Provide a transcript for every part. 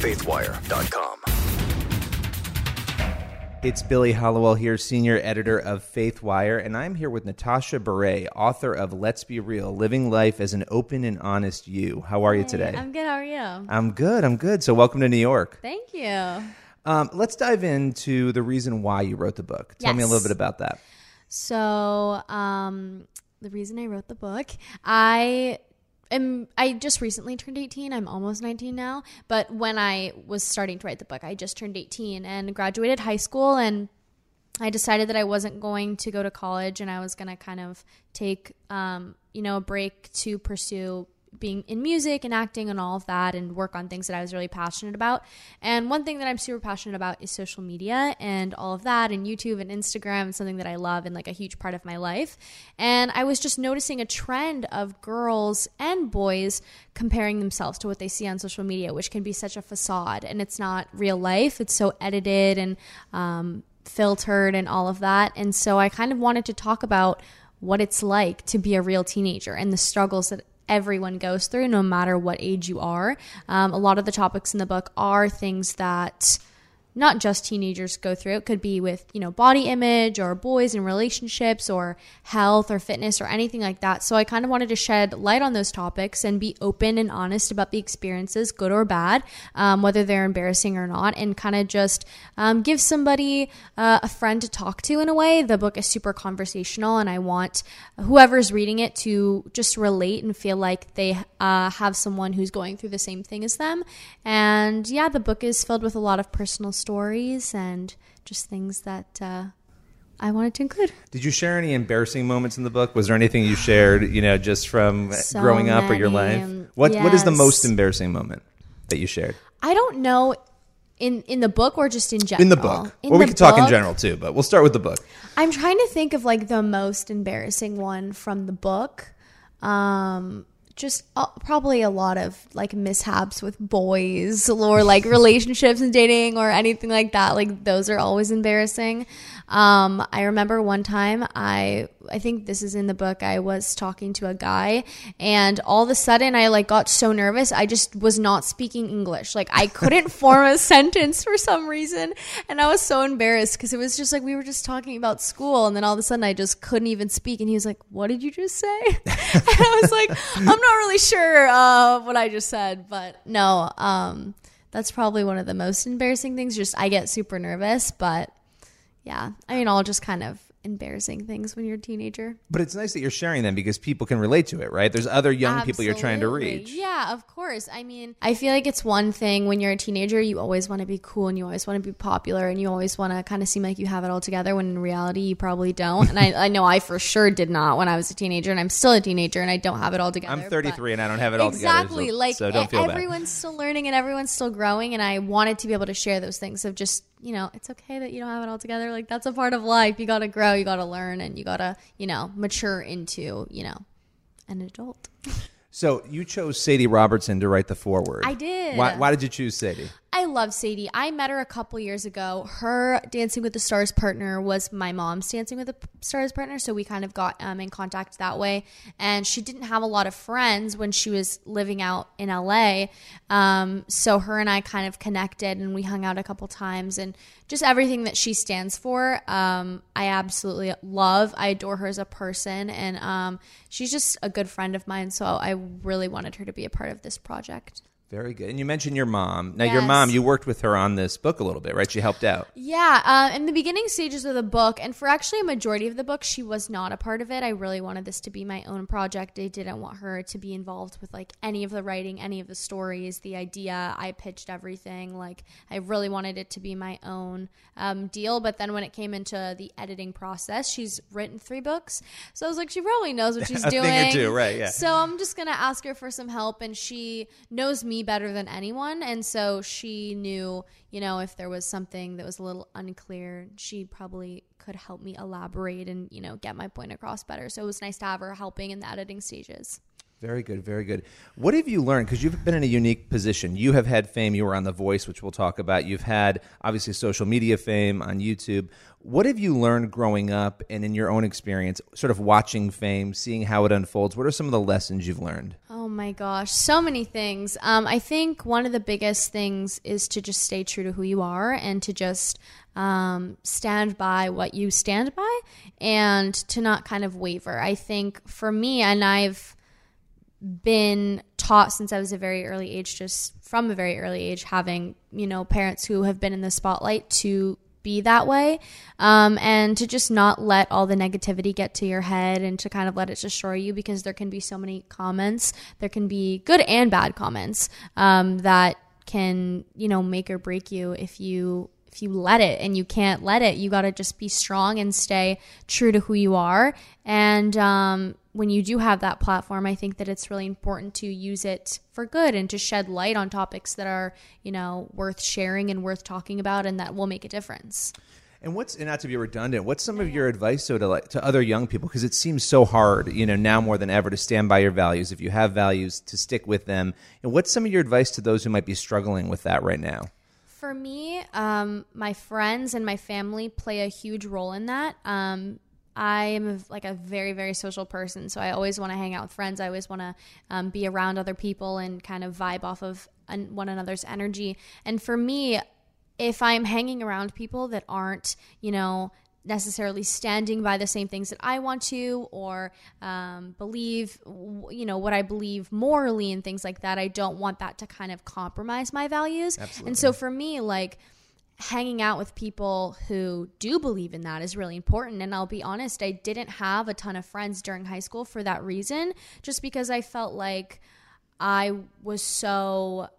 faithwire.com. It's Billy Hallowell here, senior editor of Faithwire, and I'm here with Natasha Bure, author of Let's Be Real Living Life as an Open and Honest You. How are you today? I'm good. How are you? I'm good. I'm good. So, welcome to New York. Thank you. Um, let's dive into the reason why you wrote the book. Tell me a little bit about that. So, um, the reason I wrote the book, I am I just recently turned 18. I'm almost 19 now, but when I was starting to write the book, I just turned 18 and graduated high school and I decided that I wasn't going to go to college and I was going to kind of take, um, you know, a break to pursue being in music and acting and all of that and work on things that I was really passionate about. And one thing that I'm super passionate about is social media and all of that and YouTube and Instagram is something that I love and like a huge part of my life. And I was just noticing a trend of girls and boys comparing themselves to what they see on social media, which can be such a facade and it's not real life. It's so edited and um, filtered and all of that. And so I kind of wanted to talk about what it's like to be a real teenager and the struggles that everyone goes through, no matter what age you are. Um, a lot of the topics in the book are things that not just teenagers go through. It could be with, you know, body image or boys and relationships or health or fitness or anything like that. So I kind of wanted to shed light on those topics and be open and honest about the experiences, good or bad, um, whether they're embarrassing or not, and kind of just um, give somebody uh, a friend to talk to in a way. The book is super conversational, and I want whoever's reading it to just relate and feel like they uh, have someone who's going through the same thing as them. And yeah, the book is filled with a lot of personal stories and just things that uh, I wanted to include. Did you share any embarrassing moments in the book? Was there anything you shared, you know, just from So growing up or your life? many, What What is the most embarrassing moment that you shared I don't know in in the book or just in general. in the book? In or we the could talk in general too, but we'll start with the book. I'm trying to think of like the most embarrassing one from the book. Um, just uh, probably a lot of like mishaps with boys or like relationships and dating or anything like that. Like those are always embarrassing. Um, I remember one time I I think this is in the book. I was talking to a guy and all of a sudden I like got so nervous. I just was not speaking English. Like I couldn't form a sentence for some reason and I was so embarrassed because it was just like we were just talking about school and then all of a sudden I just couldn't even speak and he was like, "What did you just say?" and I was like, "I'm not really sure uh, what I just said, but no, um that's probably one of the most embarrassing things. Just I get super nervous, but yeah, I mean, I'll just kind of embarrassing things when you're a teenager. But it's nice that you're sharing them because people can relate to it, right? There's other young people you're trying to reach. Yeah, of course. I mean, I feel like it's one thing when you're a teenager, you always want to be cool and you always want to be popular and you always want to kind of seem like you have it all together when in reality you probably don't. And I, I know I for sure did not when I was a teenager and I'm still a teenager and I don't have it all together. I'm 33 and I don't have it all exactly together. so- like so e- feel bad. everyone's still learning and everyone's still growing and i wanted to be able to share those things of just you know it's okay that you don't have it all together like that's a part of life you gotta grow you gotta learn and you gotta you know mature into you know an adult So you chose Sadie Robertson to write the foreword. I did. Why, why did you choose Sadie? I love Sadie. I met her a couple years ago. Her Dancing with the Stars partner was my mom's Dancing with the Stars partner, so we kind of got um, in contact that way. And she didn't have a lot of friends when she was living out in LA, um, so her and I kind of connected and we hung out a couple times. And just everything that she stands for, um, I absolutely love. I adore her as a person, and um, she's just a good friend of mine. So I really wanted her to be a part of this project. Very good. And you mentioned your mom. Now, your mom, you worked with her on this book a little bit, right? She helped out. Yeah, uh, in the beginning stages of the book, and for actually a majority of the book, she was not a part of it. I really wanted this to be my own project. I didn't want her to be involved with like any of the writing, any of the stories, the idea. I pitched everything. Like I really wanted it to be my own um, deal. But then when it came into the editing process, she's written three books, so I was like, she probably knows what she's doing. thing or two, right, yeah. So I'm just gonna ask her for some help, and she knows me better than anyone, and so she knew, you know, if there was something that was a little unclear, she probably could help me elaborate and you know get my point across better. So it was nice to have her helping in the editing stages. Very good, very good. What have you learned? Because you've been in a unique position. You have had fame. You were on The Voice, which we'll talk about. You've had obviously social media fame on YouTube. What have you learned growing up and in your own experience, sort of watching fame, seeing how it unfolds? What are some of the lessons you've learned? Oh my gosh, so many things. Um, I think one of the biggest things is to just stay true to who you are and to just um, stand by what you stand by and to not kind of waver. I think for me, and I've been taught since I was a very early age, just from a very early age, having, you know, parents who have been in the spotlight to be that way. Um, and to just not let all the negativity get to your head and to kind of let it destroy you because there can be so many comments. There can be good and bad comments um, that can you know make or break you if you if you let it and you can't let it, you got to just be strong and stay true to who you are. And um, when you do have that platform, I think that it's really important to use it for good and to shed light on topics that are, you know, worth sharing and worth talking about and that will make a difference. And what's and not to be redundant, what's some of your advice so to like to other young people because it seems so hard, you know, now more than ever to stand by your values if you have values to stick with them. And what's some of your advice to those who might be struggling with that right now? For me, um, my friends and my family play a huge role in that. Um, I am like a very, very social person, so I always want to hang out with friends. I always want to um, be around other people and kind of vibe off of an, one another's energy. And for me, if I'm hanging around people that aren't, you know, necessarily standing by the same things that I want to or um, believe, you know, what I believe morally and things like that. I don't want that to kind of compromise my values. Absolutely. And so for me, like, hanging out with people who do believe in that is really important. And I'll be honest, I didn't have a ton of friends during high school for that reason, just because I felt like I was so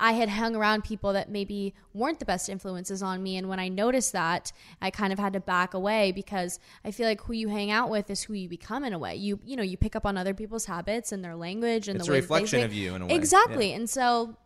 I had hung around people that maybe weren't the best influences on me. And when I noticed that, I kind of had to back away because I feel like who you hang out with is who you become in a way. You you know you pick up on other people's habits and their language and it's the a way reflection of you in a way. Exactly. Yeah. And so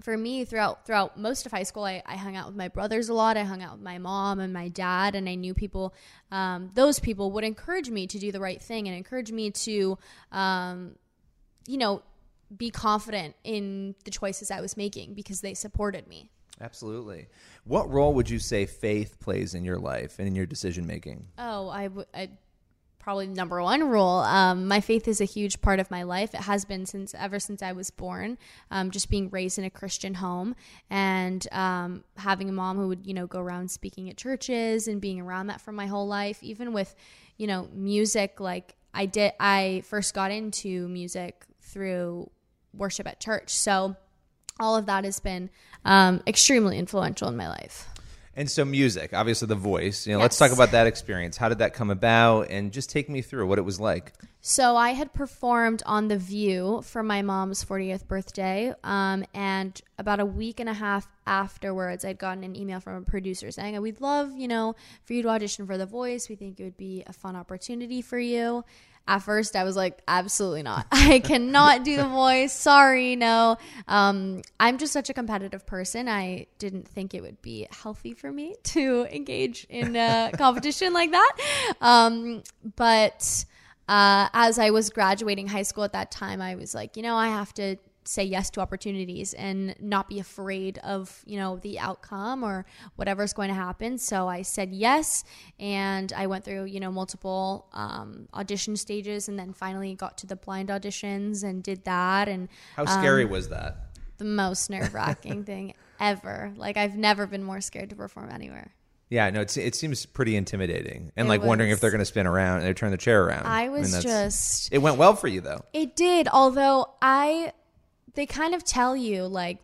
for me throughout throughout most of high school I, I hung out with my brothers a lot i hung out with my mom and my dad and i knew people um, those people would encourage me to do the right thing and encourage me to um, you know be confident in the choices i was making because they supported me Absolutely. What role would you say faith plays in your life and in your decision making? oh i would I, probably number one rule. Um, my faith is a huge part of my life. It has been since ever since I was born. Um, just being raised in a Christian home and um, having a mom who would you know go around speaking at churches and being around that for my whole life. Even with you know music, like I did, I first got into music through worship at church. So all of that has been um, extremely influential in my life. And so, music, obviously, the voice. You know, let's talk about that experience. How did that come about? And just take me through what it was like. So I had performed on The View for my mom's 40th birthday, um, and about a week and a half afterwards, I'd gotten an email from a producer saying, "We'd love, you know, for you to audition for The Voice. We think it would be a fun opportunity for you." At first, I was like, "Absolutely not! I cannot do The Voice. Sorry, no." Um, I'm just such a competitive person. I didn't think it would be healthy for me to engage in a competition like that. Um, but uh, as I was graduating high school at that time, I was like, you know, I have to say yes to opportunities and not be afraid of, you know, the outcome or whatever's going to happen. So I said yes. And I went through, you know, multiple um, audition stages and then finally got to the blind auditions and did that. And How scary was that? the most nerve wracking thing ever. Like, I've never been more scared to perform anywhere. Yeah, no, it's, it seems pretty intimidating. And It like wondering if they're going to spin around and turn the chair around. I was that's- just. It went well for you, though. It did, although I they kind of tell you like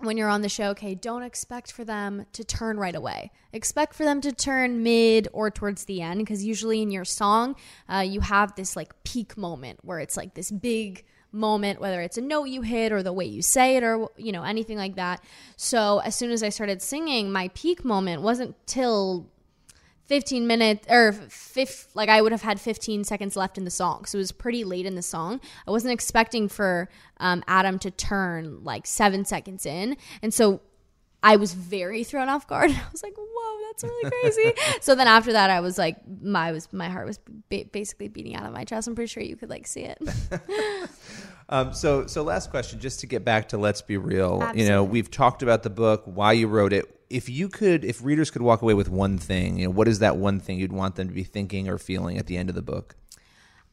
when you're on the show, okay, don't expect for them to turn right away. Expect for them to turn mid or towards the end because usually in your song, uh, you have this like peak moment where it's like this big moment, whether it's a note you hit or the way you say it or you know anything like that. So as soon as I started singing, my peak moment wasn't till 15 minutes or fifth like i would have had 15 seconds left in the song so it was pretty late in the song i wasn't expecting for um, adam to turn like seven seconds in and so I was very thrown off guard. I was like, "Whoa, that's really crazy." so then after that, I was like, my was my heart was ba- basically beating out of my chest. I'm pretty sure you could like see it. Um, so, so last question, just to get back to Let's Be Real. You know, we've talked about the book, why you wrote it. If you could, if readers could walk away with one thing, you know, what is that one thing you'd want them to be thinking or feeling at the end of the book?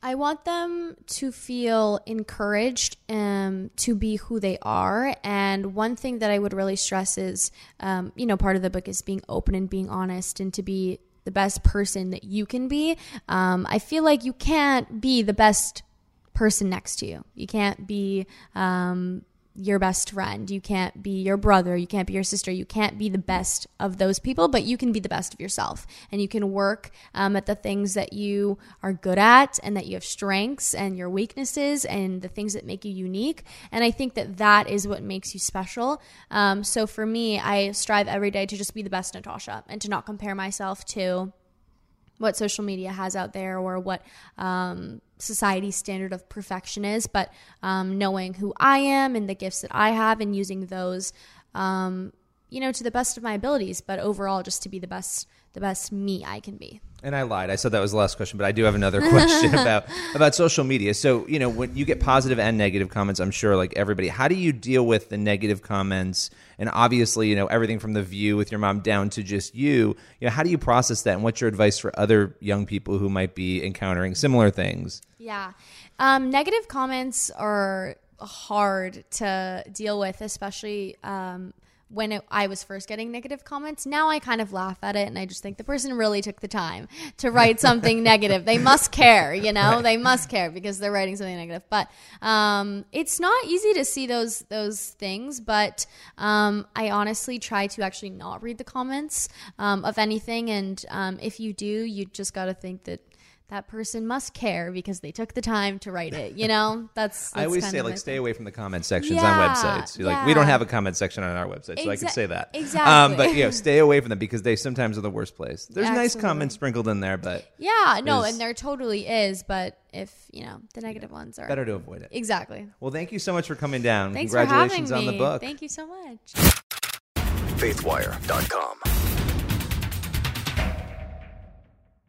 I want them to feel encouraged um, to be who they are. And one thing that I would really stress is, um, you know, part of the book is being open and being honest and to be the best person that you can be. Um, I feel like you can't be the best person next to you. You can't be um, your best friend. You can't be your brother. You can't be your sister. You can't be the best of those people, but you can be the best of yourself. And you can work um, at the things that you are good at and that you have strengths and your weaknesses and the things that make you unique. And I think that that is what makes you special. Um, so for me, I strive every day to just be the best Natasha and to not compare myself to what social media has out there or what um, society's standard of perfection is, but um, knowing who I am and the gifts that I have and using those, um, you know, to the best of my abilities, but overall just to be the best, the best me I can be. And I lied. I said that was the last question, but I do have another question about about social media. So, you know, when you get positive and negative comments, I'm sure like everybody, how do you deal with the negative comments? And obviously, you know, everything from the view with your mom down to just you, you know, how do you process that and what's your advice for other young people who might be encountering similar things? Yeah. Um, negative comments are hard to deal with, especially um, when it, I was first getting negative comments. Now I kind of laugh at it and I just think the person really took the time to write something negative. They must care, you know, they must care because they're writing something negative. But um, it's not easy to see those those things. But um, I honestly try to actually not read the comments um, of anything. And um, if you do, you just got to think that that person must care because they took the time to write it. You know, that's, that's I always kind say of like stay thing. away from the comment sections Yeah, on websites. You're like we don't have a comment section on our website, so I can say that. exactly. Um, but you know, stay away from them because they sometimes are the worst place. There's nice Absolutely. comments sprinkled in there, but Yeah, no, and there totally is, but if you know the negative ones are better to avoid it. exactly. Well, thank you so much for coming down. Thanks for having Congratulations me. on the book. Thank you so much. faithwire.com.